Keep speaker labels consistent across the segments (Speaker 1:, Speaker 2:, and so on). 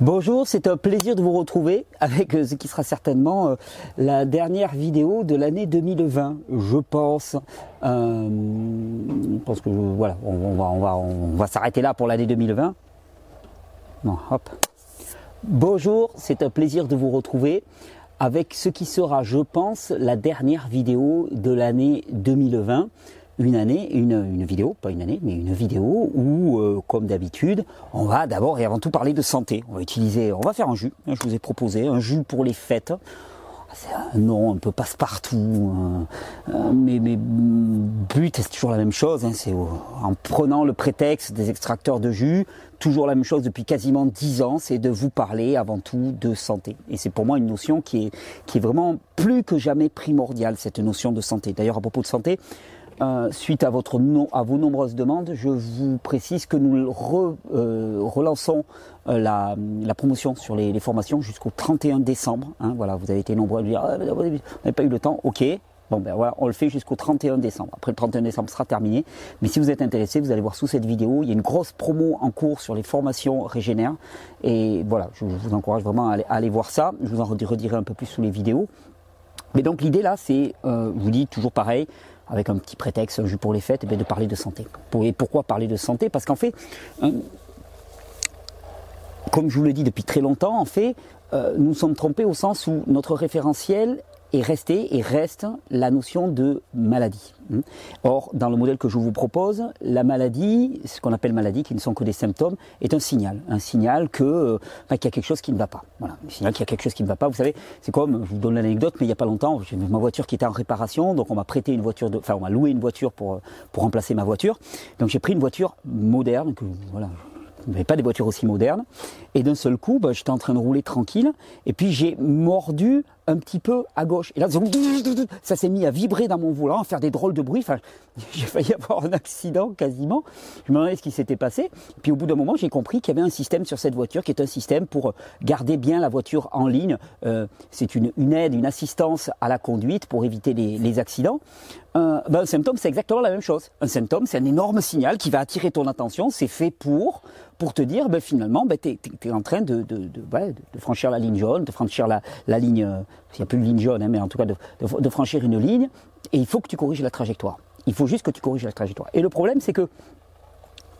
Speaker 1: Bonjour, c'est un plaisir de vous retrouver avec euh, ce qui sera certainement euh, la dernière vidéo de l'année 2020, je pense. Euh, je pense que voilà, on, va, on va, on va s'arrêter là pour l'année 2020. Non, hop. Bonjour, c'est un plaisir de vous retrouver avec ce qui sera, je pense, la dernière vidéo de l'année 2020 une année, une, vidéo, pas une année, mais une vidéo où, euh, comme d'habitude, on va d'abord et avant tout parler de santé. On va utiliser, on va faire un jus. Je vous ai proposé un jus pour les fêtes. C'est un nom un peu passe-partout, hein. euh, mais, mais but c'est toujours la même chose. Hein. c'est en prenant le prétexte des extracteurs de jus, toujours la même chose depuis quasiment dix ans, c'est de vous parler avant tout de santé. Et c'est pour moi une notion qui est, qui est vraiment plus que jamais primordiale, cette notion de santé. D'ailleurs, à propos de santé, euh, suite à, vos nombreuses demandes, je vous précise que nous euh, relançons euh, la, promotion sur les, formations jusqu'au 31 décembre. Hein. voilà, vous avez été nombreux à dire ah, vous n'avez pas eu le temps. Ok, Bon ben voilà, on le fait jusqu'au 31 décembre. Après le 31 décembre sera terminé. Mais si vous êtes intéressé, vous allez voir sous cette vidéo, il y a une grosse promo en cours sur les formations régénères. Et voilà, je vous encourage vraiment à aller, voir ça. Je vous en redirai un peu plus sous les vidéos. Mais donc l'idée là, c'est, je vous dis toujours pareil, avec un petit prétexte pour les fêtes, et eh de parler de santé. Et pourquoi parler de santé? Parce qu'en fait, euh, comme je vous le dis depuis très longtemps, en fait, euh, nous sommes trompés au sens où notre référentiel est resté et reste la notion de maladie. Hmm. Or, dans le modèle que je vous propose, la maladie, ce qu'on appelle maladie, qui ne sont que des symptômes, est un signal. Un signal que euh, qu'il y a quelque chose qui ne va pas. Voilà, un signal qu'il y a quelque chose qui ne va pas. Vous savez, c'est comme, je vous donne l'anecdote, mais il n'y a pas longtemps, j'ai ma voiture qui était en réparation, donc on m'a prêté une voiture, de, enfin on m'a loué une voiture pour, pour remplacer ma voiture. Donc j'ai pris une voiture moderne, que voilà, n'avais pas des voitures aussi modernes. Et d'un seul coup, bah, j'étais en train de rouler tranquille. Et puis j'ai mordu un petit peu à gauche. Et là, ça s'est mis à vibrer dans mon volant, à faire des drôles de bruit. Enfin, j'ai failli avoir un accident quasiment. Je me demandais ce qui s'était passé. Puis au bout d'un moment, j'ai compris qu'il y avait un système sur cette voiture qui est un système pour garder bien la voiture en ligne. Euh, c'est une, aide, une assistance à la conduite pour éviter les, accidents. Euh, ben, un symptôme, c'est exactement la même chose. Un symptôme, c'est un énorme signal qui va attirer ton attention. C'est fait pour pour te dire, ben, finalement, ben, tu es, en train de, de, franchir la ligne jaune, de franchir la, ligne, euh, il n'y a plus de ligne jaune, hein, mais en tout cas de, franchir une ligne, et il faut que tu corriges la trajectoire. Il faut juste que tu corriges la trajectoire. Et le problème, c'est que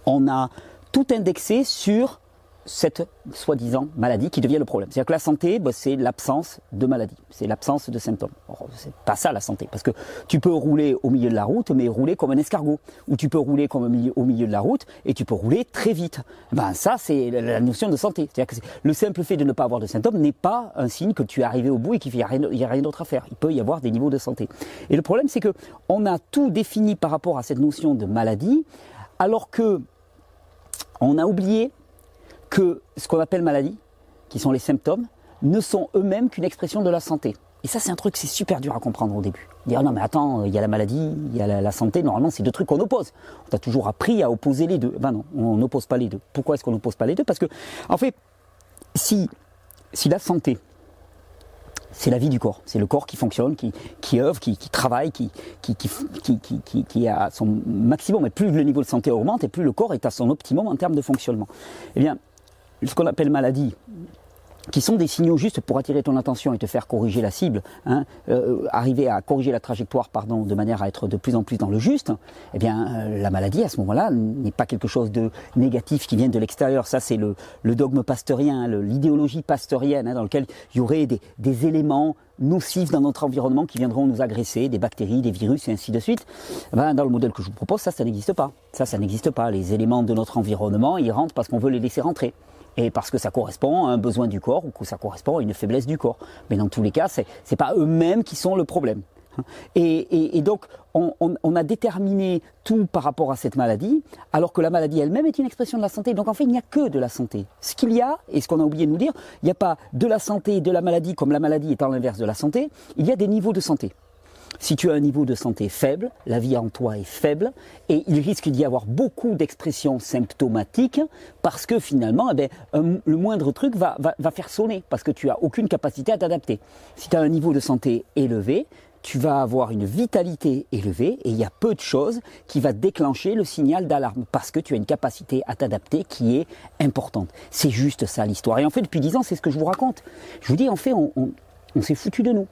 Speaker 1: on a tout indexé sur cette soi-disant maladie qui devient le problème. C'est-à-dire que la santé, bah, c'est l'absence de maladie, c'est l'absence de symptômes. C'est pas ça la santé, parce que tu peux rouler au milieu de la route, mais rouler comme un escargot, ou tu peux rouler comme au milieu de la route et tu peux rouler très vite. Ben ça, c'est la notion de santé. C'est-à-dire que le simple fait de ne pas avoir de symptômes n'est pas un signe que tu es arrivé au bout et qu'il n'y a rien, rien d'autre à faire. Il peut y avoir des niveaux de santé. Et le problème, c'est que on a tout défini par rapport à cette notion de maladie, alors que on a oublié que ce qu'on appelle maladie, qui sont les symptômes, ne sont eux-mêmes qu'une expression de la santé. Et ça, c'est un truc, c'est super dur à comprendre au début. Dire non, mais attends, il y a la maladie, il y a la, santé. Normalement, c'est deux trucs qu'on oppose. On t'a toujours appris à opposer les deux. Ben non, on n'oppose pas les deux. Pourquoi est-ce qu'on n'oppose pas les deux? Parce que, en fait, si, si la santé, c'est la vie du corps. C'est le corps qui fonctionne, qui, qui œuvre, qui, travaille, qui, qui, qui, qui, à son maximum. Et plus le niveau de santé augmente, et plus le corps est à son optimum en termes de fonctionnement. Eh bien, ce qu'on appelle maladie, qui sont des signaux justes pour attirer ton attention et te faire corriger la cible, hein, euh, arriver à corriger la trajectoire, pardon, de manière à être de plus en plus dans le juste, eh bien, euh, la maladie à ce moment-là n'est pas quelque chose de négatif qui vient de l'extérieur. Ça, c'est le, dogme pasteurien, l'idéologie pasteurienne, hein, dans lequel il y aurait des, éléments nocifs dans notre environnement qui viendront nous agresser, des bactéries, des virus et ainsi de suite. Eh ben, dans le modèle que je vous propose, ça, ça n'existe pas. Ça, ça n'existe pas. Les éléments de notre environnement, ils rentrent parce qu'on veut les laisser rentrer et parce que ça correspond à un besoin du corps ou que ça correspond à une faiblesse du corps. Mais dans tous les cas, ce n'est pas eux-mêmes qui sont le problème. Et, donc, on, a déterminé tout par rapport à cette maladie, alors que la maladie elle-même est une expression de la santé. Donc, en fait, il n'y a que de la santé. Ce qu'il y a, et ce qu'on a oublié de nous dire, il n'y a pas de la santé et de la maladie comme la maladie étant l'inverse de la santé, il y a des niveaux de santé. Si tu as un niveau de santé faible, la vie en toi est faible et il risque d'y avoir beaucoup d'expressions symptomatiques parce que finalement, eh le moindre truc va, faire sonner parce que tu n'as aucune capacité à t'adapter. Si tu as un niveau de santé élevé, tu vas avoir une vitalité élevée et il y a peu de choses qui va déclencher le signal d'alarme parce que tu as une capacité à t'adapter qui est importante. C'est juste ça l'histoire. Et en fait, depuis dix ans, c'est ce que je vous raconte. Je vous dis, en fait, on s'est foutu de nous.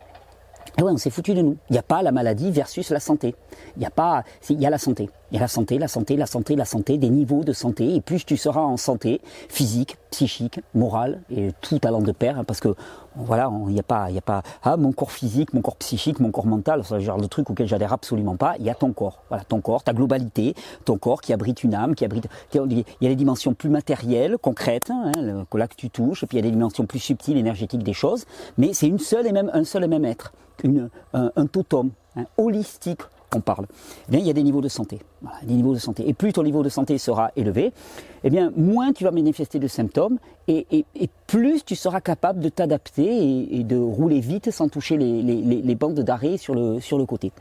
Speaker 1: Et ouais, on s'est foutu de nous. Il n'y a pas la maladie versus la santé. Il y a pas, il y a la santé. Il y a la santé, la santé, la santé, la santé, des niveaux de santé. Et plus tu seras en santé physique, psychique, morale, et tout allant de pair, hein, parce que voilà, il n'y a pas, il y a pas, ah, mon corps physique, mon corps psychique, mon corps mental, c'est le genre de truc auquel j'adhère absolument pas. Il y a ton corps, voilà, ton corps, ta globalité, ton corps qui abrite une âme, qui abrite, il y a les dimensions plus matérielles, concrètes, hein, là que tu touches, et puis il y a des dimensions plus subtiles, énergétiques des choses. Mais c'est une seule et même, un seul et même être, un, un totem, holistique, on parle, eh bien, il y a des niveaux de santé. des niveaux de santé. Et plus ton niveau de santé sera élevé, eh bien, moins tu vas manifester de symptômes et, plus tu seras capable de t'adapter et, de rouler vite sans toucher les, bandes d'arrêt sur le, sur le côté.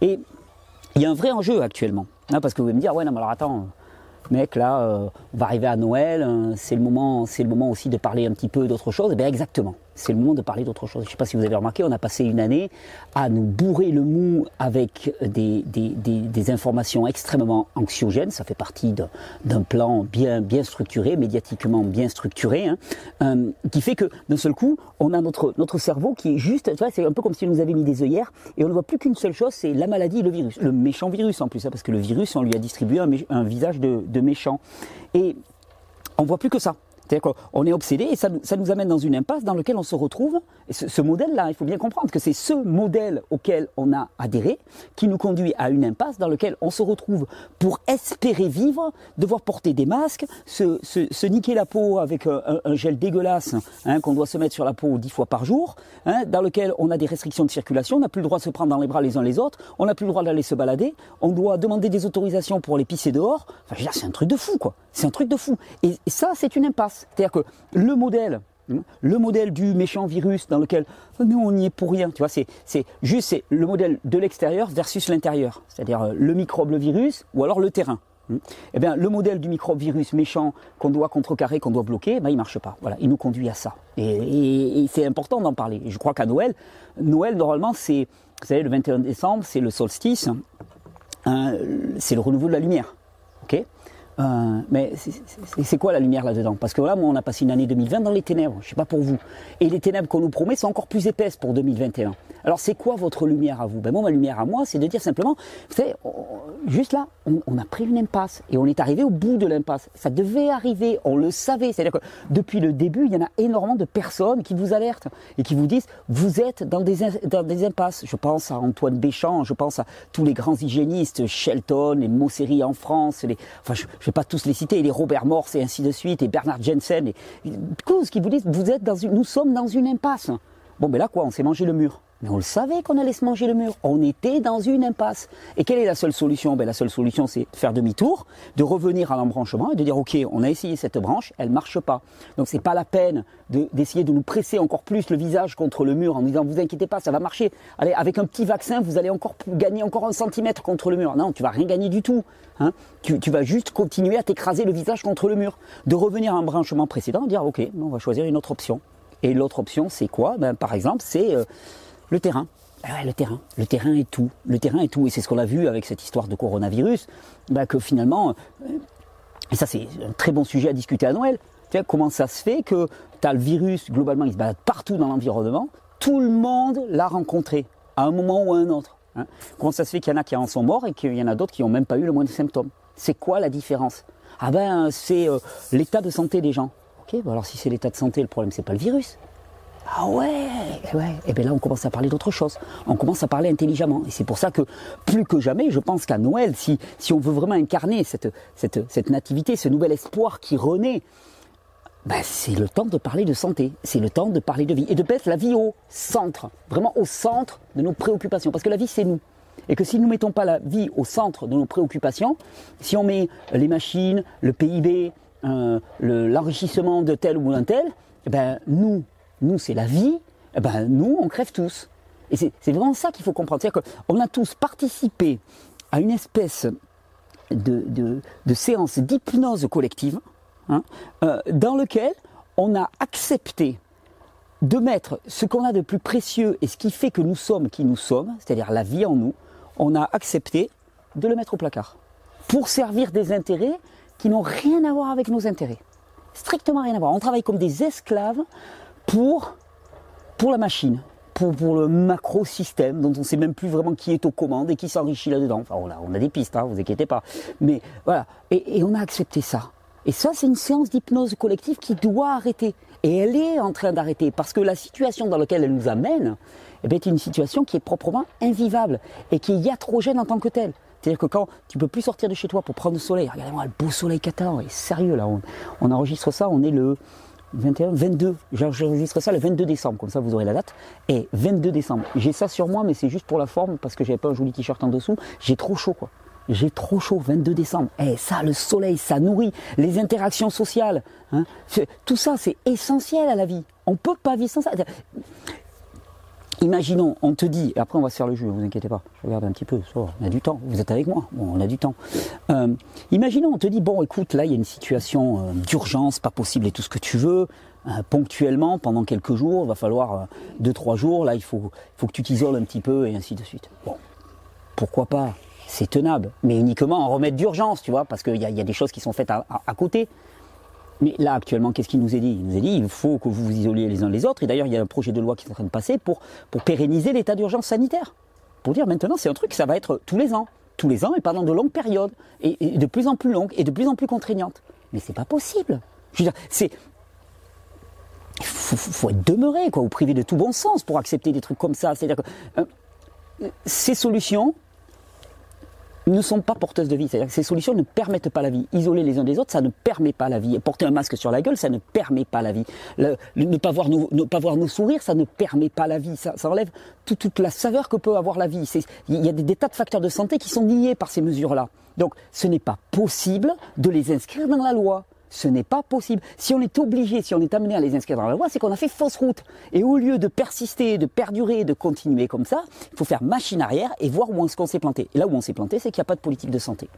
Speaker 1: Et il y a un vrai enjeu actuellement. Hein, parce que vous allez me dire, ouais, non, mais alors attends, mec, là, euh, on va arriver à Noël, hein, c'est le moment, le moment aussi de parler un petit peu d'autre chose. Eh bien, exactement c'est le moment de parler d'autre chose. Je ne sais pas si vous avez remarqué, on a passé une année à nous bourrer le mou avec des, des, informations extrêmement anxiogènes. Ça fait partie d'un plan bien, bien structuré, médiatiquement bien structuré, hein, euh, qui fait que d'un seul coup, on a notre, notre cerveau qui est juste, c'est un peu comme si on nous avait mis des œillères et on ne voit plus qu'une seule chose, c'est la maladie et le virus. Le méchant virus en plus, hein, parce que le virus, on lui a distribué un, visage de, méchant. Et on voit plus que ça. C'est-à-dire qu'on est obsédé et ça, nous amène dans une impasse dans laquelle on se retrouve. Et ce, modèle-là, il faut bien comprendre que c'est ce modèle auquel on a adhéré qui nous conduit à une impasse dans laquelle on se retrouve pour espérer vivre, devoir porter des masques, se, niquer la peau avec un, gel dégueulasse hein, qu'on doit se mettre sur la peau dix fois par jour, hein, dans lequel on a des restrictions de circulation, on n'a plus le droit de se prendre dans les bras les uns les autres, on n'a plus le droit d'aller se balader, on doit demander des autorisations pour aller pisser dehors. Enfin, c'est un truc de fou, quoi. C'est un truc de fou. et ça, c'est une impasse. C'est-à-dire que le modèle, hein, le modèle du méchant virus dans lequel nous on n'y est pour rien, tu vois, c'est, juste c'est le modèle de l'extérieur versus l'intérieur, c'est-à-dire euh, le microbe, le virus, ou alors le terrain. Hein. Eh bien, le modèle du microbe virus méchant qu'on doit contrecarrer, qu'on doit bloquer, ben, il marche pas. Voilà, il nous conduit à ça. Et, c'est important d'en parler. je crois qu'à Noël, Noël normalement c'est, vous savez, le 21 décembre, c'est le solstice, hein, c'est le renouveau de la lumière. Euh, mais c'est quoi la lumière là-dedans? Parce que voilà, moi, on a passé une année 2020 dans les ténèbres. Je sais pas pour vous. Et les ténèbres qu'on nous promet sont encore plus épaisses pour 2021. Alors, c'est quoi votre lumière à vous? Ben moi, ma lumière à moi, c'est de dire simplement, vous savez, juste là, on, a pris une impasse et on est arrivé au bout de l'impasse. Ça devait arriver, on le savait. C'est-à-dire que depuis le début, il y en a énormément de personnes qui vous alertent et qui vous disent, vous êtes dans des, dans des impasses. Je pense à Antoine Béchamp, je pense à tous les grands hygiénistes, Shelton, les Mosseri en France, les, enfin, je, je vais pas tous les citer, les Robert Morse et ainsi de suite, et Bernard Jensen, et cause qui vous disent, vous êtes dans une, nous sommes dans une impasse. Bon, ben là quoi, on s'est mangé le mur. Mais on le savait qu'on allait se manger le mur. On était dans une impasse. Et quelle est la seule solution? Ben, La seule solution, c'est de faire demi-tour, de revenir à l'embranchement et de dire, OK, on a essayé cette branche, elle marche pas. Donc c'est pas la peine d'essayer de, nous presser encore plus le visage contre le mur en disant, vous inquiétez pas, ça va marcher. Allez, avec un petit vaccin, vous allez encore gagner encore un centimètre contre le mur. Non, tu vas rien gagner du tout. Hein. tu, vas juste continuer à t'écraser le visage contre le mur. De revenir à un branchement précédent, dire, OK, on va choisir une autre option. Et l'autre option, c'est quoi? Ben, Par exemple, c'est... Euh, le terrain. Ah le terrain. Le terrain est tout. Le terrain est tout. Et c'est ce qu'on a vu avec cette histoire de coronavirus, bah, que finalement, euh, et ça c'est un très bon sujet à discuter à Noël, comment ça se fait que tu as le virus, globalement, il se balade partout dans l'environnement, tout le monde l'a rencontré, à un moment ou à un autre. Hein. Comment ça se fait qu'il y en a qui en sont morts et qu'il y en a d'autres qui n'ont même pas eu le moindre symptôme? C'est quoi la différence? Ah ben, c'est euh, l'état de santé des gens. Ok, alors si c'est l'état de santé, le problème c'est pas le virus, ah ouais, ouais. Et eh bien là, on commence à parler d'autre chose. On commence à parler intelligemment. Et c'est pour ça que, plus que jamais, je pense qu'à Noël, si, si on veut vraiment incarner cette, cette, cette nativité, ce nouvel espoir qui renaît, ben c'est le temps de parler de santé, c'est le temps de parler de vie et de mettre la vie au centre, vraiment au centre de nos préoccupations. Parce que la vie, c'est nous. Et que si nous ne mettons pas la vie au centre de nos préoccupations, si on met les machines, le PIB, euh, l'enrichissement de tel ou d'un tel, eh ben nous, nous c'est la vie, eh ben, nous on crève tous. Et c'est vraiment ça qu'il faut comprendre. C'est-à-dire qu'on a tous participé à une espèce de, séance d'hypnose collective, hein, euh, dans lequel on a accepté de mettre ce qu'on a de plus précieux et ce qui fait que nous sommes qui nous sommes, c'est-à-dire la vie en nous, on a accepté de le mettre au placard. Pour servir des intérêts qui n'ont rien à voir avec nos intérêts. Strictement rien à voir. On travaille comme des esclaves pour, pour la machine, pour, pour le macro-système dont on ne sait même plus vraiment qui est aux commandes et qui s'enrichit là-dedans. Enfin, on a, on a des pistes, hein, vous inquiétez pas. Mais voilà. Et, et on a accepté ça. Et ça, c'est une séance d'hypnose collective qui doit arrêter. Et elle est en train d'arrêter parce que la situation dans laquelle elle nous amène eh bien, est une situation qui est proprement invivable et qui est iatrogène en tant que telle. C'est-à-dire que quand tu peux plus sortir de chez toi pour prendre le soleil, regardez-moi le beau soleil qu'attend, et sérieux là, on, enregistre ça, on est le 21, 22, j'enregistre ça le 22 décembre, comme ça vous aurez la date, et 22 décembre. J'ai ça sur moi, mais c'est juste pour la forme, parce que j'avais pas un joli t-shirt en dessous, j'ai trop chaud quoi. J'ai trop chaud, 22 décembre. Et ça, le soleil, ça nourrit les interactions sociales. Hein. Tout ça, c'est essentiel à la vie. On peut pas vivre sans ça. Imaginons, on te dit, et après on va se faire le jeu, vous inquiétez pas, je regarde un petit peu, on a du temps, vous êtes avec moi, bon, on a du temps. Euh, imaginons, on te dit, bon écoute, là il y a une situation euh, d'urgence, pas possible et tout ce que tu veux, euh, ponctuellement, pendant quelques jours, il va falloir 2-3 jours, là il faut, faut que tu t'isoles un petit peu et ainsi de suite. Bon, pourquoi pas c'est tenable, mais uniquement en remède d'urgence, tu vois, parce qu'il y, a des choses qui sont faites à, côté. Mais là, actuellement, qu'est-ce qu'il nous est dit? Il nous est dit il faut que vous vous isoliez les uns les autres. Et d'ailleurs, il y a un projet de loi qui est en train de passer pour, pour pérenniser l'état d'urgence sanitaire. Pour dire maintenant, c'est un truc, ça va être tous les ans. Tous les ans et pendant de longues périodes. Et, de plus en plus longues et de plus en plus contraignantes. Mais c'est pas possible. Je veux dire, c'est. Il faut, être demeuré, quoi, ou privé de tout bon sens pour accepter des trucs comme ça. C'est-à-dire que euh, ces solutions, ne sont pas porteuses de vie. C'est-à-dire que ces solutions ne permettent pas la vie. Isoler les uns des autres, ça ne permet pas la vie. porter un masque sur la gueule, ça ne permet pas la vie. ne, pas voir nos, ne pas voir sourires, ça ne permet pas la vie. Ça, enlève toute la saveur que peut avoir la vie. Il y a des, tas de facteurs de santé qui sont niés par ces mesures-là. Donc, ce n'est pas possible de les inscrire dans la loi. Ce n'est pas possible. Si on est obligé, si on est amené à les inscrire dans la loi, c'est qu'on a fait fausse route. Et au lieu de persister, de perdurer, de continuer comme ça, il faut faire machine arrière et voir où qu'on s'est planté. Et là où on s'est planté, c'est qu'il n'y a pas de politique de santé.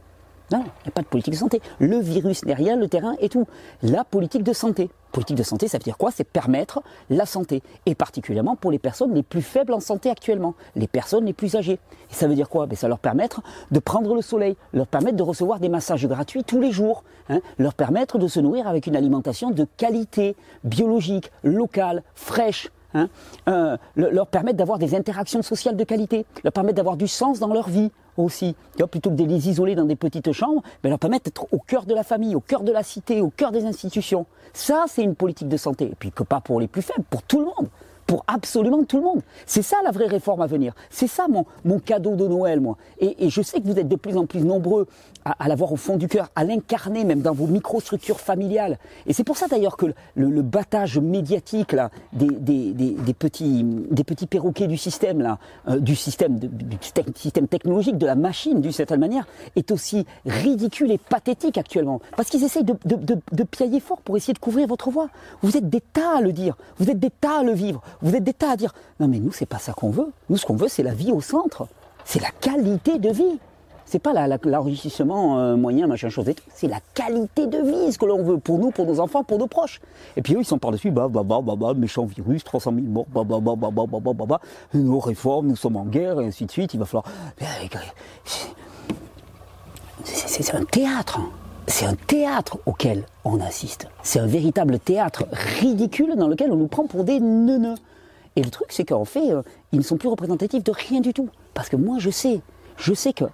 Speaker 1: Non, il n'y a pas de politique de santé. Le virus n'est rien, le terrain et tout. La politique de santé. Politique de santé, ça veut dire quoi? C'est permettre la santé. Et particulièrement pour les personnes les plus faibles en santé actuellement, les personnes les plus âgées. Et ça veut dire quoi? Ben, Ça leur permettre de prendre le soleil, leur permettre de recevoir des massages gratuits tous les jours, hein, leur permettre de se nourrir avec une alimentation de qualité, biologique, locale, fraîche, Hein, euh, leur permettre d'avoir des interactions sociales de qualité, leur permettre d'avoir du sens dans leur vie aussi. plutôt que de les isoler dans des petites chambres, mais leur permettre d'être au cœur de la famille, au cœur de la cité, au cœur des institutions. Ça, c'est une politique de santé. Et puis que pas pour les plus faibles, pour tout le monde pour absolument tout le monde. C'est ça la vraie réforme à venir. C'est ça mon, mon cadeau de Noël, moi. Et, je sais que vous êtes de plus en plus nombreux à, l'avoir au fond du cœur, à l'incarner même dans vos microstructures familiales. Et c'est pour ça d'ailleurs que le, battage médiatique des, des, des, petits, des petits perroquets du système, là, euh, du, système du système technologique, de la machine d'une certaine manière, est aussi ridicule et pathétique actuellement. Parce qu'ils essayent de, de, de piailler fort pour essayer de couvrir votre voix. Vous êtes des tas à le dire, vous êtes des tas à le vivre. Vous êtes des tas à dire non mais nous c'est pas ça qu'on veut. Nous ce qu'on veut c'est la vie au centre. C'est la qualité de vie. C'est pas l'enrichissement euh, moyen, machin chose et tout. C'est la qualité de vie, ce que l'on veut pour nous, pour nos enfants, pour nos proches. Et puis eux, ils sont par-dessus, bah, bah, bah, bah, bah, méchant virus, 300 000 morts, bah, bah, bah, bah, bah, bah, bah, bah, nos réformes, nous sommes en guerre, et ainsi de suite. Il va falloir. C'est un théâtre. C'est un théâtre auquel on assiste. C'est un véritable théâtre ridicule dans lequel on nous prend pour des neuneux. Et le truc, c'est qu'en fait, euh, ils ne sont plus représentatifs de rien du tout. Parce que moi, je sais, je sais que,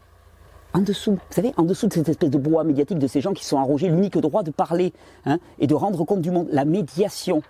Speaker 1: en dessous, vous savez, en dessous de cette espèce de brouhaha médiatique de ces gens qui sont arrogés l'unique droit de parler hein, et de rendre compte du monde, la médiation,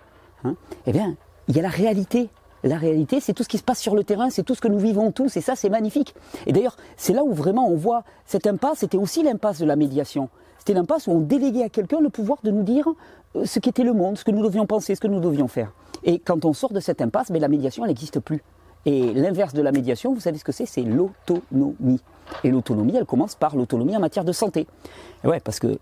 Speaker 1: hein, eh bien, il y a la réalité. La réalité, c'est tout ce qui se passe sur le terrain, c'est tout ce que nous vivons tous, et ça, c'est magnifique. Et d'ailleurs, c'est là où vraiment on voit cette impasse, c'était aussi l'impasse de la médiation. C'était l'impasse où on déléguait à quelqu'un le pouvoir de nous dire euh, ce qu'était le monde, ce que nous devions penser, ce que nous devions faire. Et quand on sort de cette impasse, mais la médiation, elle n'existe plus. Et l'inverse de la médiation, vous savez ce que c'est? C'est l'autonomie. Et l'autonomie, elle commence par l'autonomie en matière de santé. Ouais, parce que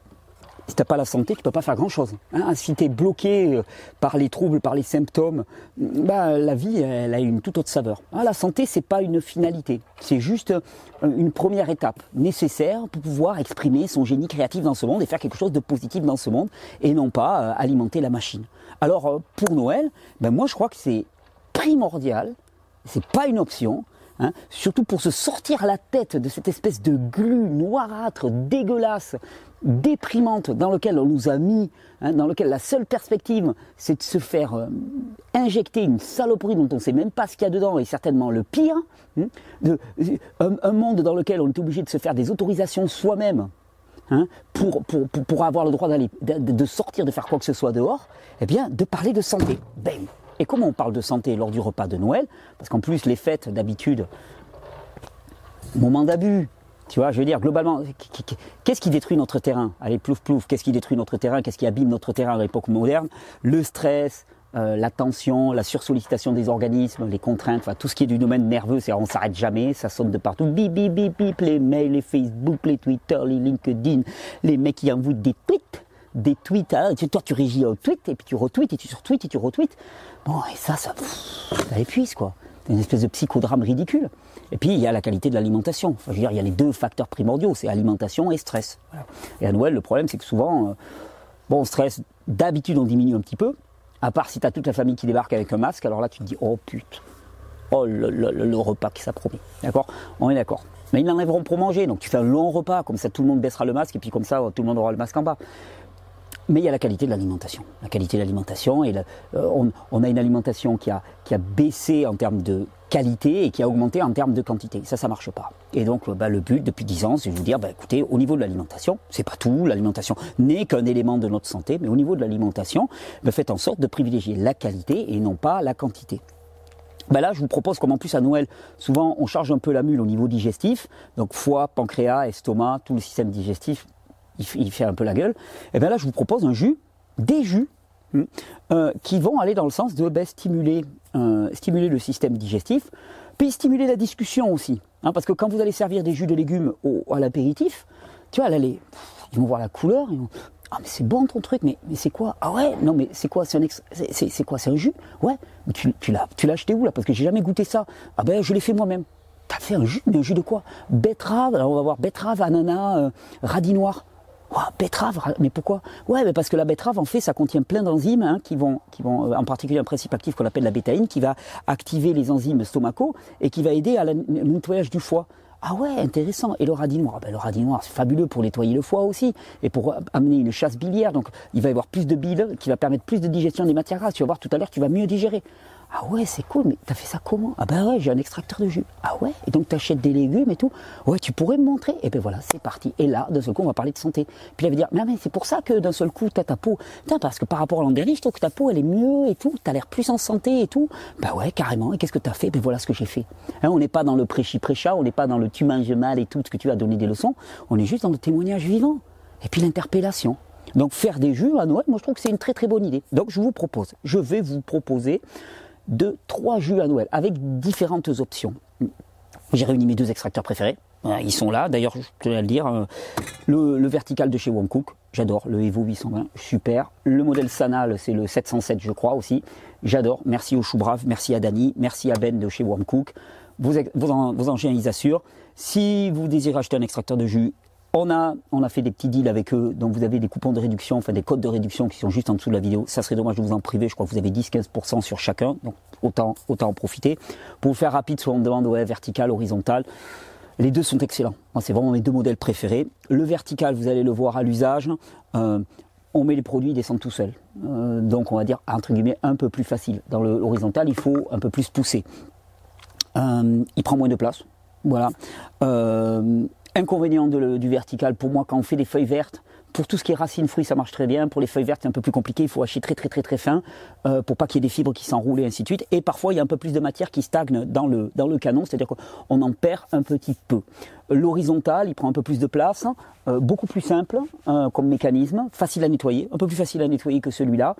Speaker 1: si tu n'as pas la santé, tu peux pas faire grand-chose. Hein. si tu es bloqué euh, par les troubles, par les symptômes, bah, la vie, elle a une toute autre saveur. Hein, la santé, c'est pas une finalité. C'est juste euh, une première étape nécessaire pour pouvoir exprimer son génie créatif dans ce monde et faire quelque chose de positif dans ce monde et non pas euh, alimenter la machine. Alors pour Noël, ben moi je crois que c'est primordial, c'est pas une option, hein, surtout pour se sortir la tête de cette espèce de glu noirâtre, dégueulasse, déprimante dans lequel on nous a mis, hein, dans lequel la seule perspective c'est de se faire euh, injecter une saloperie dont on ne sait même pas ce qu'il y a dedans et certainement le pire, hein, un, monde dans lequel on est obligé de se faire des autorisations soi-même pour, avoir le droit d'aller, de, sortir, de faire quoi que ce soit dehors, eh bien de parler de santé. Ben, et comment on parle de santé lors du repas de Noël? Parce qu'en plus les fêtes d'habitude, moment d'abus, tu vois, je veux dire, globalement, qu'est-ce qui détruit notre terrain? Allez, plouf plouf, qu'est-ce qui détruit notre terrain? Qu'est-ce qui abîme notre terrain à l'époque moderne? Le stress, euh, la tension, la sursollicitation des organismes, les contraintes, enfin, tout ce qui est du domaine nerveux, c'est on s'arrête jamais, ça sonne de partout. Bip, bip, bip, bip, les mails, les Facebook, les Twitter, les LinkedIn, les mecs qui envoient des tweets, des tweets, hein, toi tu régis au tweet, et puis tu retweets, et tu surtweets, et tu retweets. Bon, et ça, ça, ça épuise, quoi. C'est une espèce de psychodrame ridicule. Et puis il y a la qualité de l'alimentation. Enfin, je veux dire, il y a les deux facteurs primordiaux, c'est alimentation et stress. Et à Noël, le problème, c'est que souvent, euh, bon, stress, d'habitude, on diminue un petit peu. À part si tu as toute la famille qui débarque avec un masque, alors là, tu te dis, oh putain, oh le, repas qui s'appromet. D'accord? On est d'accord. Mais ils n'enlèveront pour manger, donc tu fais un long repas, comme ça tout le monde baissera le masque, et puis comme ça tout le monde aura le masque en bas. Mais il y a la qualité de l'alimentation. La qualité de l'alimentation, et euh, on, a une alimentation qui a, qui a baissé en termes de qualité et qui a augmenté en termes de quantité. Ça, ça marche pas. Et donc, bah, le but depuis 10 ans, c'est de vous dire, bah, écoutez, au niveau de l'alimentation, c'est pas tout, l'alimentation n'est qu'un élément de notre santé, mais au niveau de l'alimentation, bah, faites en sorte de privilégier la qualité et non pas la quantité. Là, je vous propose, comme en plus à Noël, souvent on charge un peu la mule au niveau digestif, donc foie, pancréas, estomac, tout le système digestif, il, fait un peu la gueule. Et bien là, je vous propose un jus, des jus, hmm, euh, qui vont aller dans le sens de ben, stimuler, euh, stimuler le système digestif, puis stimuler la discussion aussi. Hein, parce que quand vous allez servir des jus de légumes au, à l'apéritif, tu vois, là, les, ils vont voir la couleur, ah mais c'est bon ton truc, mais, c'est quoi? Ah ouais, non mais c'est quoi C'est un quoi C'est un jus? Ouais, mais tu, tu l'as tu l'as acheté où là? Parce que j'ai jamais goûté ça. Ah ben je l'ai fait moi-même. T'as fait un jus, mais un jus de quoi? Betterave, alors on va voir betterave, ananas, euh, radis noir betterave, mais pourquoi? Ouais, parce que la betterave, en fait, ça contient plein d'enzymes hein, qui vont, qui vont, euh, en particulier un principe actif qu'on appelle la bétaïne, qui va activer les enzymes stomacaux et qui va aider à le nettoyage du foie. Ah ouais, intéressant. Et le radis noir, ben, le radis noir, c'est fabuleux pour nettoyer le foie aussi et pour amener une chasse biliaire. Donc, il va y avoir plus de bile qui va permettre plus de digestion des matières grasses. Tu vas voir tout à l'heure, tu vas mieux digérer. Ah ouais, c'est cool, mais t'as fait ça comment? Ah ben ouais, j'ai un extracteur de jus. Ah ouais Et donc t'achètes des légumes et tout Ouais, tu pourrais me montrer Et ben voilà, c'est parti. Et là, d'un seul coup, on va parler de santé. Puis il va dire, mais, c'est pour ça que d'un seul coup, t'as ta peau. Putain, parce que par rapport à l'an je trouve que ta peau, elle est mieux et tout. T'as l'air plus en santé et tout. Bah ouais, carrément. Et qu'est-ce que t'as fait? Ben voilà ce que j'ai fait. Hein, on n'est pas dans le prêchi-prêcha, on n'est pas dans le tu manges mal et tout, ce que tu as donné des leçons. On est juste dans le témoignage vivant. Et puis l'interpellation. Donc faire des jus à Noël, moi je trouve que c'est une très très bonne idée. Donc je vous propose, je vais vous proposer de trois jus à Noël avec différentes options. J'ai réuni mes deux extracteurs préférés. Ils sont là. D'ailleurs, je tenais à le dire, euh, le, vertical de chez Wonkook, j'adore. Le Evo 820, super. Le modèle Sanal, c'est le 707, je crois aussi. J'adore. Merci au Chou Brave, merci à Dany, merci à Ben de chez Wonkook. Vos, vos, vos engins, ils assurent. Si vous désirez acheter un extracteur de jus, on a, fait des petits deals avec eux, donc vous avez des coupons de réduction, enfin des codes de réduction qui sont juste en dessous de la vidéo. Ça serait dommage de vous en priver, je crois que vous avez 10-15% sur chacun, donc autant, en profiter. Pour vous faire rapide, soit on demande ouais, vertical, horizontal. Les deux sont excellents. c'est vraiment mes deux modèles préférés. Le vertical, vous allez le voir à l'usage. Euh, on met les produits, ils descendent tout seuls. Euh, donc on va dire entre guillemets un peu plus facile. Dans le horizontal, il faut un peu plus pousser. Euh, il prend moins de place. Voilà. Inconvénient du vertical, pour moi, quand on fait des feuilles vertes, pour tout ce qui est racines, fruits, ça marche très bien. Pour les feuilles vertes, c'est un peu plus compliqué. Il faut hacher très très très très fin euh, pour pas qu'il y ait des fibres qui s'enroulent et ainsi de suite. Et parfois, il y a un peu plus de matière qui stagne dans le, dans le canon, c'est-à-dire qu'on en perd un petit peu. L'horizontal, il prend un peu plus de place, euh, beaucoup plus simple euh, comme mécanisme, facile à nettoyer, un peu plus facile à nettoyer que celui-là.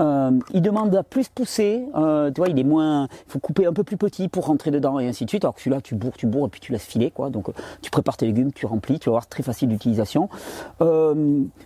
Speaker 1: Euh, il demande à plus pousser, tu vois, il est moins, il faut couper un peu plus petit pour rentrer dedans et ainsi de suite. Alors que celui-là, tu bourres, tu bourres et puis tu laisses filer, quoi. Donc tu prépares tes légumes, tu remplis, tu vas voir, très facile d'utilisation.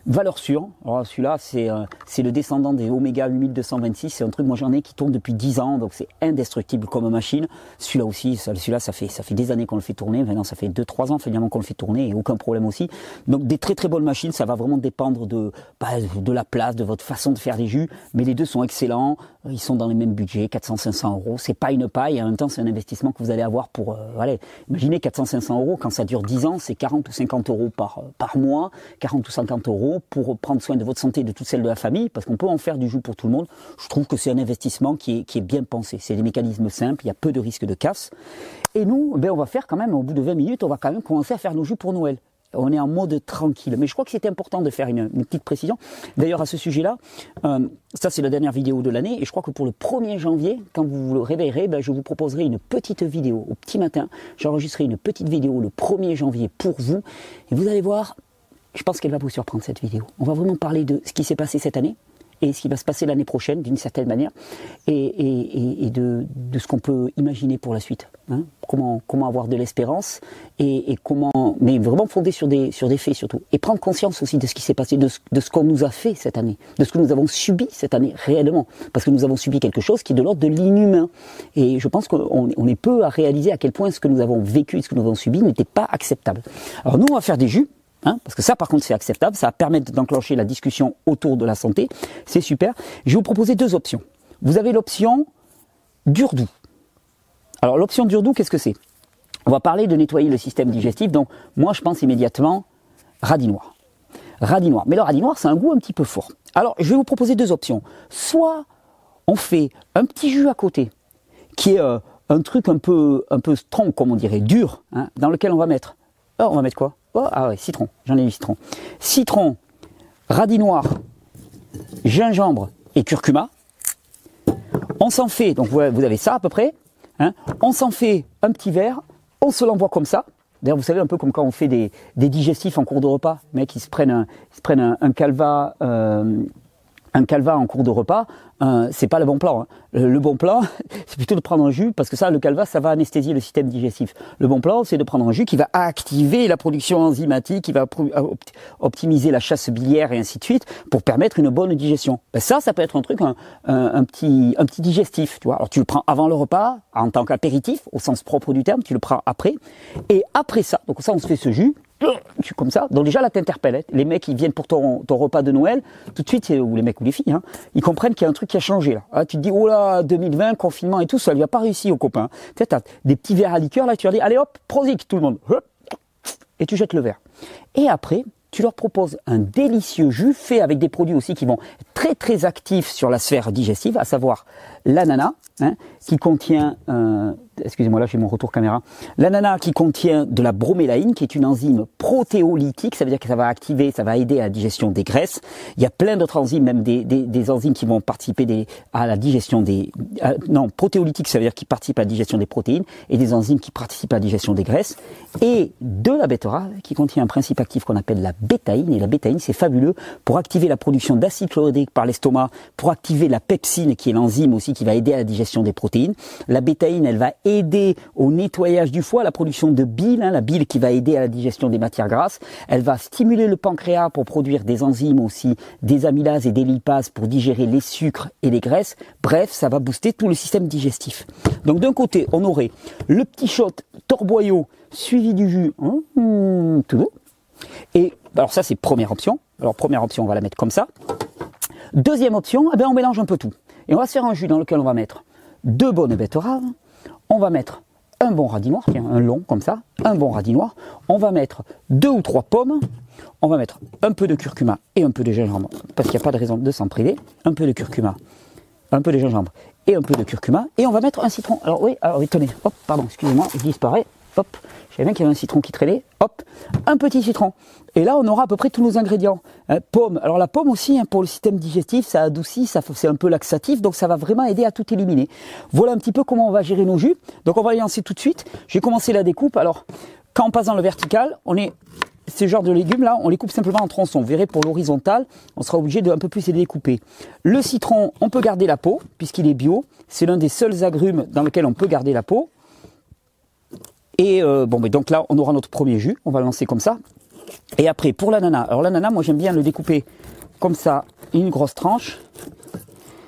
Speaker 1: valeur sûre, alors celui-là, c'est c'est le descendant des Omega 8226, c'est un truc, moi j'en ai qui tourne depuis 10 ans, donc c'est indestructible comme machine. Celui-là aussi, celui-là, ça fait ça fait des années qu'on le fait tourner, maintenant ça fait 2-3 ans finalement qu'on le fait tourner et aucun problème aussi. Donc des très très bonnes machines, ça va vraiment dépendre de, bah, de la place, de votre façon de faire des jus, les deux sont excellents, ils sont dans les mêmes budgets, 400-500 euros, c'est pas une paille, et en même temps c'est un investissement que vous allez avoir pour, euh, imaginez 400-500 euros, quand ça dure 10 ans, c'est 40 ou 50 euros par, par mois, 40 ou 50 euros pour prendre soin de votre santé et de toute celle de la famille, parce qu'on peut en faire du jus pour tout le monde. Je trouve que c'est un investissement qui est, qui est bien pensé, c'est des mécanismes simples, il y a peu de risques de casse. Et nous, ben, on va faire quand même, au bout de 20 minutes, on va quand même commencer à faire nos jus pour Noël. On est en mode tranquille. Mais je crois que c'était important de faire une, petite précision. D'ailleurs, à ce sujet-là, euh, ça c'est la dernière vidéo de l'année, et je crois que pour le 1er janvier, quand vous vous réveillerez, ben, je vous proposerai une petite vidéo au petit matin. J'enregistrerai une petite vidéo le 1er janvier pour vous, et vous allez voir, je pense qu'elle va vous surprendre cette vidéo. On va vraiment parler de ce qui s'est passé cette année, et ce qui va se passer l'année prochaine d'une certaine manière et, de, ce qu'on peut imaginer pour la suite. Hein. comment, comment avoir de l'espérance et, comment, mais vraiment fondé sur des, sur des faits surtout. Et prendre conscience aussi de ce qui s'est passé, de ce, qu'on nous a fait cette année, de ce que nous avons subi cette année réellement. Parce que nous avons subi quelque chose qui est de l'ordre de l'inhumain. Et je pense qu'on on est peu à réaliser à quel point ce que nous avons vécu et ce que nous avons subi n'était pas acceptable. Alors nous, on va faire des jus Hein, parce que ça, par contre, c'est acceptable. Ça va permettre d'enclencher la discussion autour de la santé. C'est super. Je vais vous proposer deux options. Vous avez l'option Durdou. Alors, l'option Durdou, qu'est-ce que c'est? On va parler de nettoyer le système digestif. Donc, moi, je pense immédiatement radis noir. Radis noir. Mais le radis noir, c'est un goût un petit peu fort. Alors, je vais vous proposer deux options. Soit on fait un petit jus à côté, qui est euh, un truc un peu, un peu strong, comme on dirait, dur, hein, dans lequel on va mettre. Alors, on va mettre quoi? Oh, ah ouais, citron, j'en ai eu citron. Citron, radis noir, gingembre et curcuma. On s'en fait, donc vous avez ça à peu près. Hein. on s'en fait un petit verre, on se l'envoie comme ça. D'ailleurs, vous savez, un peu comme quand on fait des, digestifs en cours de repas. Les mecs, ils se prennent un, euh, un calva en cours de repas, euh, c'est pas le bon plan. Hein. Le, bon plan, c'est plutôt de prendre un jus, parce que ça, le calva, ça va anesthésier le système digestif. Le bon plan, c'est de prendre un jus qui va activer la production enzymatique, qui va optimiser la chasse biliaire et ainsi de suite, pour permettre une bonne digestion. Ben ça, ça peut être un truc, un, petit, un petit digestif. Tu vois. Alors tu le prends avant le repas, en tant qu'apéritif, au sens propre du terme, tu le prends après. Et après ça, donc ça, on se fait ce jus, comme ça. Donc déjà là t'interpelles. Hein. Les mecs ils viennent pour ton, ton, repas de Noël, tout de suite, ou les mecs ou les filles, hein, ils comprennent qu'il y a un truc qui a changé là. Ah, tu te dis oh là 2020 confinement et tout, ça lui a pas réussi aux copains. Tu as des petits verres à liqueur là, tu leur dis allez hop prosic tout le monde, et tu jettes le verre. Et après tu leur proposes un délicieux jus fait avec des produits aussi qui vont très très actifs sur la sphère digestive, à savoir l'ananas, hein, qui contient euh, excusez-moi là j'ai mon retour caméra, l'ananas qui contient de la bromélaïne, qui est une enzyme protéolytique, ça veut dire que ça va activer, ça va aider à la digestion des graisses. Il y a plein d'autres enzymes, même des, des, enzymes qui vont participer à la digestion des... non, protéolytique, ça veut dire qui participent à la digestion des protéines, et des enzymes qui participent à la digestion des graisses, et de la betterave, qui contient un principe actif qu'on appelle la bétaïne, et la bétaïne c'est fabuleux pour activer la production d'acide chlorhydrique par l'estomac, pour activer la pepsine, qui est l'enzyme aussi qui va aider à la digestion des protéines. La bétaïne, elle va aider au nettoyage du foie, la production de bile, hein, la bile qui va aider à la digestion des matières grasses. Elle va stimuler le pancréas pour produire des enzymes aussi, des amylases et des lipases pour digérer les sucres et les graisses. Bref, ça va booster tout le système digestif. Donc d'un côté, on aurait le petit shot torboyau suivi du jus, hum, tout Et alors ça c'est première option. Alors première option, on va la mettre comme ça. Deuxième option, eh ben, on mélange un peu tout. Et on va se faire un jus dans lequel on va mettre deux bonnes betteraves, on va mettre un bon radis noir, un long comme ça, un bon radis noir, on va mettre deux ou trois pommes, on va mettre un peu de curcuma et un peu de gingembre, parce qu'il n'y a pas de raison de s'en priver, un peu de curcuma, un peu de gingembre et un peu de curcuma, et on va mettre un citron. Alors oui, alors oui, tenez, hop, pardon, excusez-moi, il disparaît, hop, je bien qu'il y avait un citron qui traînait, hop, un petit citron. Et là, on aura à peu près tous nos ingrédients. Hein, pomme. Alors la pomme aussi, hein, pour le système digestif, ça adoucit, ça c'est un peu laxatif, donc ça va vraiment aider à tout éliminer. Voilà un petit peu comment on va gérer nos jus. Donc on va les lancer tout de suite. J'ai commencé la découpe. Alors, quand on passe dans le vertical, on est ces genres de légumes là, on les coupe simplement en tronçons. Vous verrez pour l'horizontale, on sera obligé de un peu plus les découper. Le citron, on peut garder la peau puisqu'il est bio. C'est l'un des seuls agrumes dans lequel on peut garder la peau. Et euh, bon, mais donc là, on aura notre premier jus. On va le lancer comme ça. Et après, pour l'ananas. Alors l'ananas, moi j'aime bien le découper comme ça, une grosse tranche.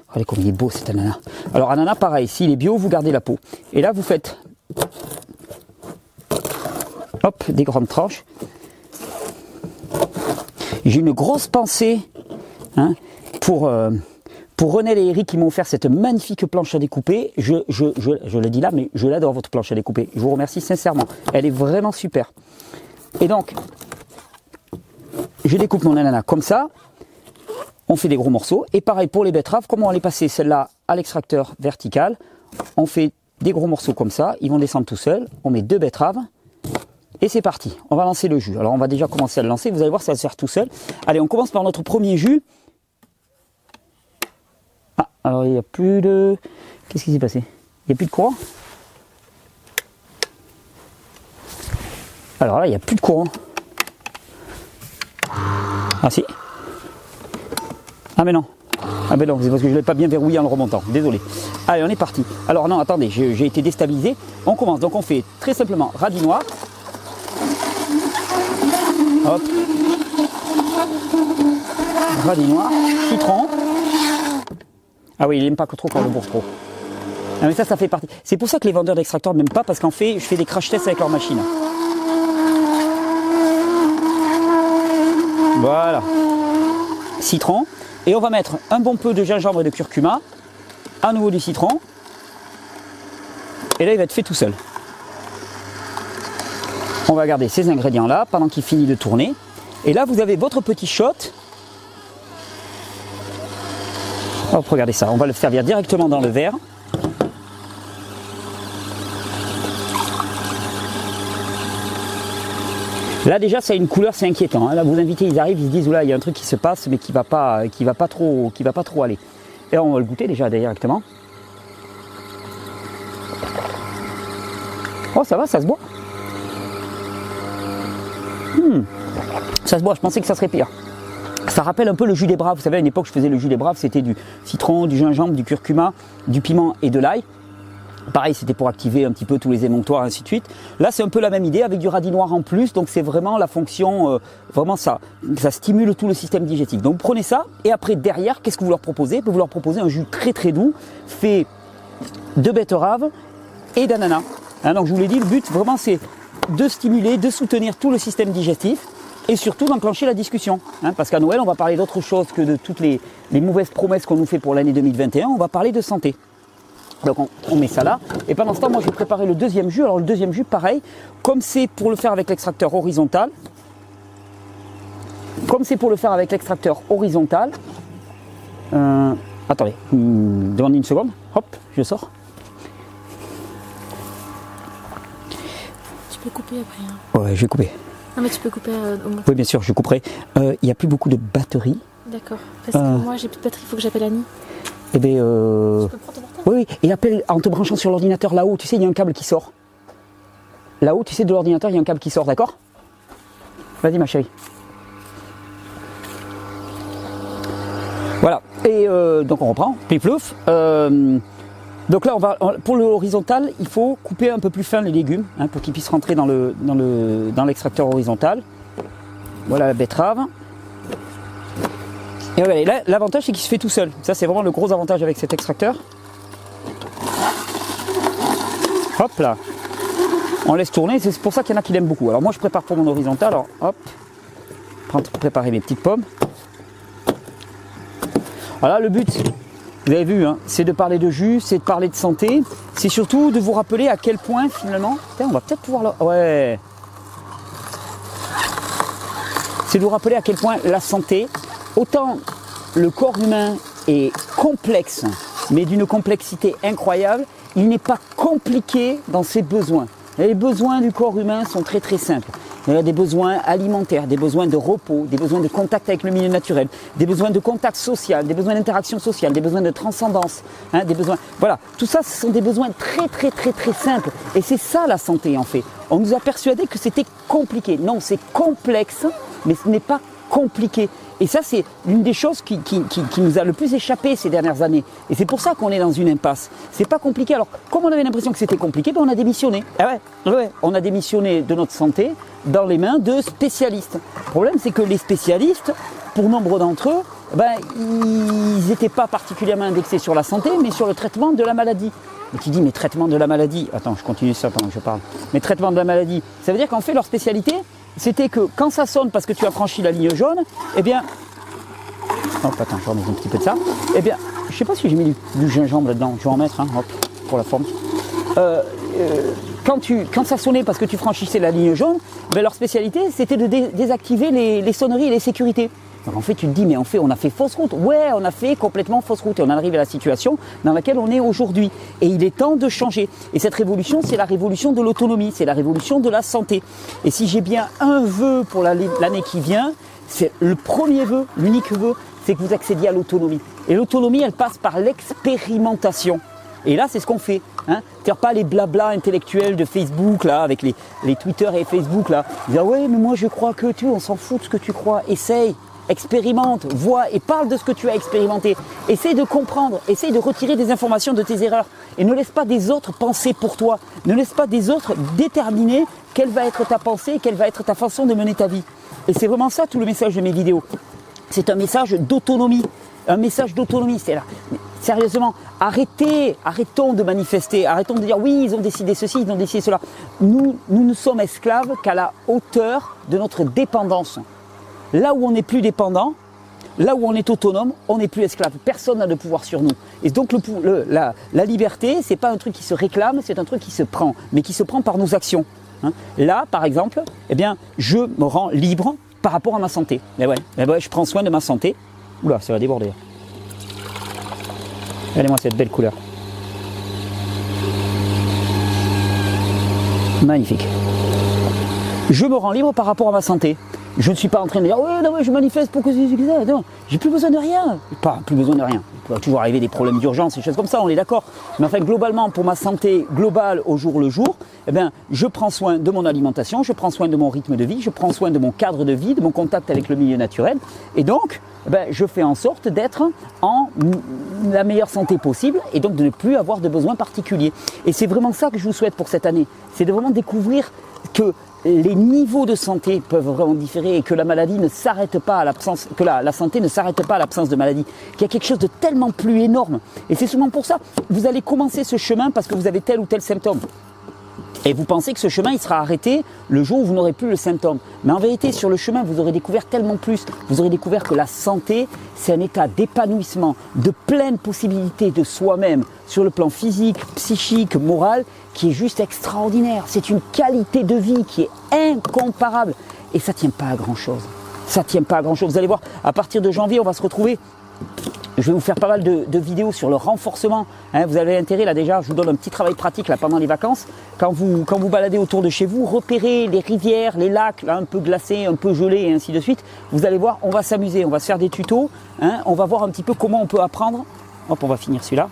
Speaker 1: Regardez comme il est beau cet ananas. Alors ananas, pareil, s'il est bio, vous gardez la peau. Et là, vous faites Hop, des grandes tranches. J'ai une grosse pensée hein, pour, euh, pour René et Eric qui m'ont offert cette magnifique planche à découper. Je, je, le dis là, mais je l'adore votre planche à découper. Je vous remercie sincèrement. Elle est vraiment super. Et donc, je découpe mon ananas comme ça. On fait des gros morceaux. Et pareil pour les betteraves, comment on les passer celle-là à l'extracteur vertical? On fait des gros morceaux comme ça. Ils vont descendre tout seuls. On met deux betteraves. Et c'est parti, on va lancer le jus. Alors on va déjà commencer à le lancer, vous allez voir ça va se faire tout seul. Allez, on commence par notre premier jus. Alors il n'y a plus de... Qu'est-ce qui s'est passé? Il n'y a plus de courant? Alors là, il n'y a plus de courant. Ah si Ah mais non. Ah mais non, c'est parce que je ne l'ai pas bien verrouillé en le remontant. Désolé. Allez, on est parti. Alors non, attendez, j'ai été déstabilisé. On commence. Donc on fait très simplement radis noir. Hop. Radis noir, citron. Ah oui, il n'aime pas trop quand le bourse trop. Ah mais ça, ça fait partie. C'est pour ça que les vendeurs d'extracteurs m'aiment pas, parce qu'en fait, je fais des crash tests avec leur machine. Voilà. Citron. Et on va mettre un bon peu de gingembre et de curcuma. À nouveau du citron. Et là, il va être fait tout seul. On va garder ces ingrédients là pendant qu'il finit de tourner. Et là, vous avez votre petit shot. Hop, regardez ça. On va le servir directement dans le verre. Là déjà ça a une couleur, c'est inquiétant. Hein. Là vous invitez, ils arrivent, ils se disent là il y a un truc qui se passe mais qui va pas, va pas trop, qui va pas trop aller. Et on va le goûter déjà directement. Oh ça va, ça se boit. Hmm. Ça se boit, je pensais que ça serait pire. Ça rappelle un peu le jus des braves. Vous savez, à une époque, je faisais le jus des braves, c'était du citron, du gingembre, du curcuma, du piment et de l'ail. Pareil, c'était pour activer un petit peu tous les émonctoires, ainsi de suite. Là, c'est un peu la même idée avec du radis noir en plus. Donc, c'est vraiment la fonction, euh, vraiment ça. Ça stimule tout le système digestif. Donc, prenez ça. Et après, derrière, qu'est-ce que vous leur proposez? Vous leur proposez un jus très très doux, fait de betterave et d'ananas. Hein, donc, je vous l'ai dit, le but, vraiment, c'est de stimuler, de soutenir tout le système digestif et surtout d'enclencher la discussion. Hein, parce qu'à Noël, on va parler d'autre chose que de toutes les, mauvaises promesses qu'on nous fait pour l'année 2021. On va parler de santé. Donc on, met ça là. Et pendant ce temps, moi je vais préparer le deuxième jus. Alors le deuxième jus, pareil, comme c'est pour le faire avec l'extracteur horizontal, comme c'est pour le faire avec l'extracteur horizontal, euh, attendez, hmm, demandez une seconde, hop, je sors.
Speaker 2: peux couper après. Hein.
Speaker 1: Ouais, je vais couper.
Speaker 2: Non, mais tu peux couper euh, au
Speaker 1: Oui, bien sûr, je couperai. Euh, il n'y a plus beaucoup de batteries.
Speaker 2: D'accord. Parce que euh. moi, j'ai plus de batterie, il faut que j'appelle Annie.
Speaker 1: Eh bien. Euh... Tu peux prendre ton portable? Oui, oui. Et appelle en te branchant sur l'ordinateur là-haut. Tu sais, il y a un câble qui sort. Là-haut, tu sais, de l'ordinateur, il y a un câble qui sort, d'accord? Vas-y, ma chérie. Voilà. Et donc, on reprend. Pif Euh, donc là, pour le horizontal, il faut couper un peu plus fin les légumes hein, pour qu'ils puissent rentrer dans, le, dans, le, l'extracteur horizontal. Voilà la betterave. Et là, l'avantage c'est qu'il se fait tout seul. Ça, c'est vraiment le gros avantage avec cet extracteur. Hop là. On laisse tourner, c'est pour ça qu'il y en a qui l'aiment beaucoup. Alors moi, je prépare pour mon horizontal. Alors hop, préparer mes petites pommes. Voilà, le but, vous avez vu, hein, c'est de parler de jus, c'est de parler de santé, c'est surtout de vous rappeler à quel point finalement, on va peut-être pouvoir le... Ouais. C'est de vous rappeler à quel point la santé, autant le corps humain est complexe, mais d'une complexité incroyable, il n'est pas compliqué dans ses besoins. Les besoins du corps humain sont très très simples. Il y a des besoins alimentaires, des besoins de repos, des besoins de contact avec le milieu naturel, des besoins de contact social, des besoins d'interaction sociale, des besoins de transcendance, hein, des besoins. Voilà, tout ça, ce sont des besoins très très très très simples. Et c'est ça la santé en fait. On nous a persuadé que c'était compliqué. Non, c'est complexe, mais ce n'est pas compliqué. Et ça, c'est l'une des choses qui, nous a le plus échappé ces dernières années. Et c'est pour ça qu'on est dans une impasse. C'est pas compliqué. Alors, comme on avait l'impression que c'était compliqué, ben on a démissionné. Ah ouais, on a démissionné de notre santé dans les mains de spécialistes. Le problème, c'est que les spécialistes, pour nombre d'entre eux, ben, ils n'étaient pas particulièrement indexés sur la santé, mais sur le traitement de la maladie. Et tu dis, mais traitement de la maladie. Attends, je continue ça pendant que je parle. Mais traitement de la maladie. Ça veut dire qu'en fait, leur spécialité, c'était que quand ça sonne parce que tu as franchi la ligne jaune, eh bien. Hop, attends, je remets un petit peu de ça. Eh bien, je sais pas si j'ai mis du, gingembre là-dedans. Je vais en mettre, hein, hop, pour la forme. Euh, euh, quand, tu, quand ça sonnait parce que tu franchissais la ligne jaune, ben leur spécialité, c'était de désactiver les sonneries et les sécurités. Donc en fait, tu te dis, mais en fait, on a fait fausse route. Ouais, on a fait complètement fausse route et on arrive à la situation dans laquelle on est aujourd'hui. Et il est temps de changer. Et cette révolution, c'est la révolution de l'autonomie, c'est la révolution de la santé. Et si j'ai bien un vœu pour l'année qui vient, c'est le premier vœu, l'unique vœu, c'est que vous accédiez à l'autonomie. Et l'autonomie, elle passe par l'expérimentation. Et là, c'est ce qu'on fait. Hein. cest pas les blabla intellectuels de Facebook, là, avec les, Twitter et Facebook, là. Dire, ah ouais, mais moi, je crois que tu, on s'en fout de ce que tu crois. Essaye expérimente, vois et parle de ce que tu as expérimenté. Essaye de comprendre, essaye de retirer des informations de tes erreurs et ne laisse pas des autres penser pour toi. Ne laisse pas des autres déterminer quelle va être ta pensée, quelle va être ta façon de mener ta vie. Et c'est vraiment ça tout le message de mes vidéos. C'est un message d'autonomie. Un message d'autonomie, c'est là. Sérieusement, arrêtez, arrêtons de manifester, arrêtons de dire oui, ils ont décidé ceci, ils ont décidé cela. Nous, nous ne sommes esclaves qu'à la hauteur de notre dépendance. Là où on n'est plus dépendant, là où on est autonome, on n'est plus esclave. Personne n'a de pouvoir sur nous. Et donc la, la, liberté, c'est pas un truc qui se réclame, c'est un truc qui se prend, mais qui se prend par nos actions. Hein. Là, par exemple, eh bien, je me rends libre par rapport à ma santé. Et ouais, eh ouais, je prends soin de ma santé. Oula, ça va déborder. Regardez-moi cette belle couleur. Magnifique. Je me rends libre par rapport à ma santé. Je ne suis pas en train de dire ouais, non, je manifeste pour que c'est Non, j'ai plus besoin de rien. Pas plus besoin de rien. Il peut toujours arriver des problèmes d'urgence, des choses comme ça, on est d'accord. Mais enfin, globalement, pour ma santé globale au jour le jour, eh bien, je prends soin de mon alimentation, je prends soin de mon rythme de vie, je prends soin de mon cadre de vie, de mon contact avec le milieu naturel. Et donc, eh bien, je fais en sorte d'être en la meilleure santé possible et donc de ne plus avoir de besoins particuliers. Et c'est vraiment ça que je vous souhaite pour cette année. C'est de vraiment découvrir que les niveaux de santé peuvent vraiment différer et que la maladie ne s'arrête pas à l'absence, que la, santé ne s'arrête pas à l'absence de maladie, qu'il y a quelque chose de tellement plus énorme. Et c'est souvent pour ça, vous allez commencer ce chemin parce que vous avez tel ou tel symptôme. Et vous pensez que ce chemin, il sera arrêté le jour où vous n'aurez plus le symptôme. Mais en vérité, sur le chemin, vous aurez découvert tellement plus. Vous aurez découvert que la santé, c'est un état d'épanouissement, de pleine possibilité de soi-même, sur le plan physique, psychique, moral, qui est juste extraordinaire. C'est une qualité de vie qui est incomparable. Et ça ne tient pas à grand-chose. Ça tient pas à grand-chose. Vous allez voir, à partir de janvier, on va se retrouver je vais vous faire pas mal de, vidéos sur le renforcement. Hein. vous avez intérêt là déjà, je vous donne un petit travail pratique là pendant les vacances. Quand vous, quand vous baladez autour de chez vous, repérez les rivières, les lacs, là un peu glacés, un peu gelés et ainsi de suite. Vous allez voir, on va s'amuser, on va se faire des tutos. Hein. on va voir un petit peu comment on peut apprendre. Hop, on va finir celui-là.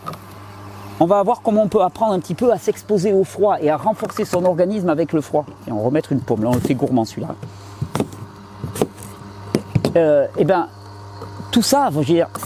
Speaker 1: On va voir comment on peut apprendre un petit peu à s'exposer au froid et à renforcer son organisme avec le froid. Et on va remettre une paume. Là, on le fait gourmand celui-là. Euh, eh ben, tout ça,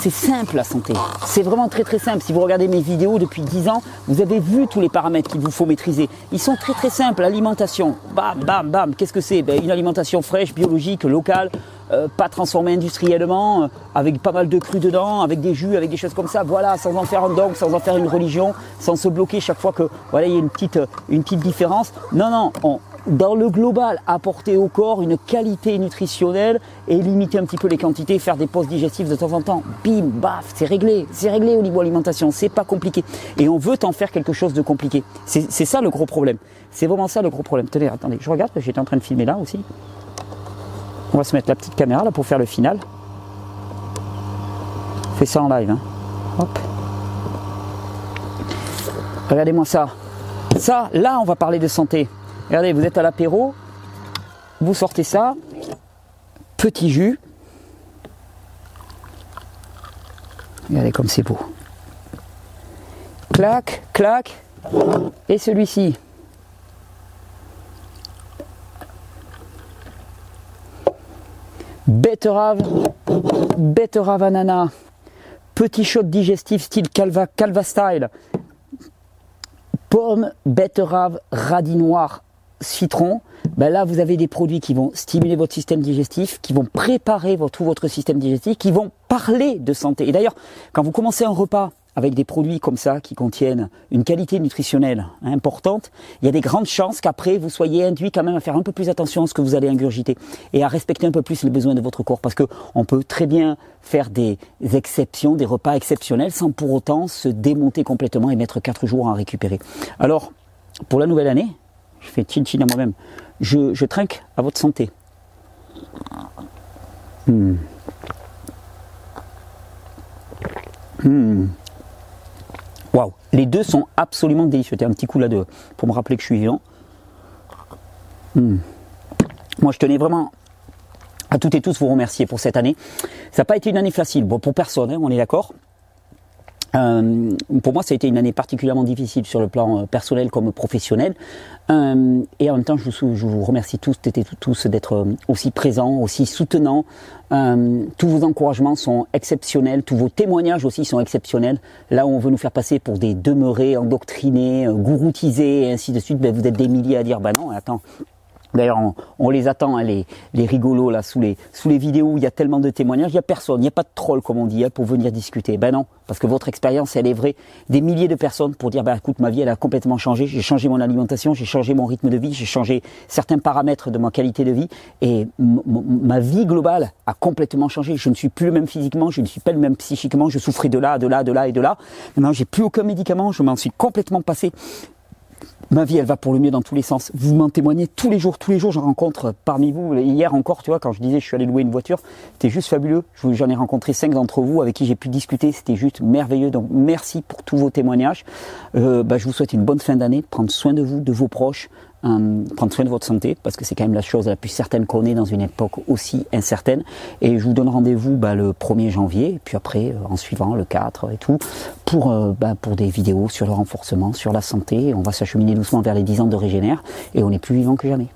Speaker 1: c'est simple la santé. C'est vraiment très très simple. Si vous regardez mes vidéos depuis 10 ans, vous avez vu tous les paramètres qu'il vous faut maîtriser. Ils sont très très simples. L'alimentation, bam, bam, bam. Qu'est-ce que c'est? Ben, Une alimentation fraîche, biologique, locale, euh, pas transformée industriellement, euh, avec pas mal de cru dedans, avec des jus, avec des choses comme ça. Voilà, sans en faire un dogme, sans en faire une religion, sans se bloquer chaque fois que voilà, il y a une petite, une petite différence. Non, non, on, dans le global, apporter au corps une qualité nutritionnelle et limiter un petit peu les quantités, faire des pauses digestives de temps en temps. Bim, baf, c'est réglé, c'est réglé au niveau alimentation, c'est pas compliqué. Et on veut en faire quelque chose de compliqué. C'est ça le gros problème. C'est vraiment ça le gros problème. Tenez, attendez, je regarde, j'étais en train de filmer là aussi. On va se mettre la petite caméra là pour faire le final. Fais ça en live. Hein. Hop. Regardez-moi ça. Ça, là, on va parler de santé. Regardez, vous êtes à l'apéro, vous sortez ça, petit jus. Regardez comme c'est beau. Clac, clac. Et celui-ci. Betterave, betterave ananas. Petit shot digestif style Calva, Calva Style. Pomme, betterave, radis noir, citron, ben là vous avez des produits qui vont stimuler votre système digestif, qui vont préparer votre, tout votre système digestif, qui vont parler de santé. Et d'ailleurs, quand vous commencez un repas avec des produits comme ça qui contiennent une qualité nutritionnelle importante, il y a des grandes chances qu'après vous soyez induit quand même à faire un peu plus attention à ce que vous allez ingurgiter et à respecter un peu plus les besoins de votre corps parce que on peut très bien faire des exceptions, des repas exceptionnels sans pour autant se démonter complètement et mettre quatre jours à récupérer. Alors, pour la nouvelle année, je fais chin chin à moi-même, je, trinque à votre santé. Hmm. Hmm. Waouh, les deux sont absolument délicieux. un petit coup là de pour me rappeler que je suis vivant. Hmm. Moi, je tenais vraiment à toutes et tous vous remercier pour cette année. Ça n'a pas été une année facile, bon pour personne, hein, on est d'accord. Euh, pour moi, ça a été une année particulièrement difficile sur le plan euh, personnel comme professionnel. Euh, et en même temps, je vous, je vous remercie tous, d'être aussi présents, aussi soutenants. tous vos encouragements sont exceptionnels, tous vos témoignages aussi sont exceptionnels. Là où on veut nous faire passer pour des demeurés, endoctrinés, gouroutisés et ainsi de suite, ben vous êtes des milliers à dire, bah non, attends, D'ailleurs, on, les attend, hein, les, les, rigolos là sous les sous les vidéos où il y a tellement de témoignages, il n'y a personne, il n'y a pas de troll comme on dit, hein, pour venir discuter. Ben non, parce que votre expérience, elle est vraie. Des milliers de personnes pour dire, ben écoute, ma vie, elle a complètement changé. J'ai changé mon alimentation, j'ai changé mon rythme de vie, j'ai changé certains paramètres de ma qualité de vie, et ma vie globale a complètement changé. Je ne suis plus le même physiquement, je ne suis pas le même psychiquement. Je souffrais de là, de là, de là et de là. Maintenant, j'ai plus aucun médicament, je m'en suis complètement passé ma vie, elle va pour le mieux dans tous les sens. Vous m'en témoignez tous les jours, tous les jours, j'en rencontre parmi vous. Hier encore, tu vois, quand je disais je suis allé louer une voiture, c'était juste fabuleux. J'en ai rencontré cinq d'entre vous avec qui j'ai pu discuter, c'était juste merveilleux. Donc merci pour tous vos témoignages. Euh, bah, je vous souhaite une bonne fin d'année, prendre soin de vous, de vos proches, euh, prendre soin de votre santé parce que c'est quand même la chose la plus certaine qu'on ait dans une époque aussi incertaine. Et je vous donne rendez-vous bah, le 1er janvier, puis après, euh, en suivant le 4 et tout, pour, euh, bah, pour des vidéos sur le renforcement, sur la santé. On va s'acheminer doucement vers les 10 ans de Régénère et on est plus vivant que jamais.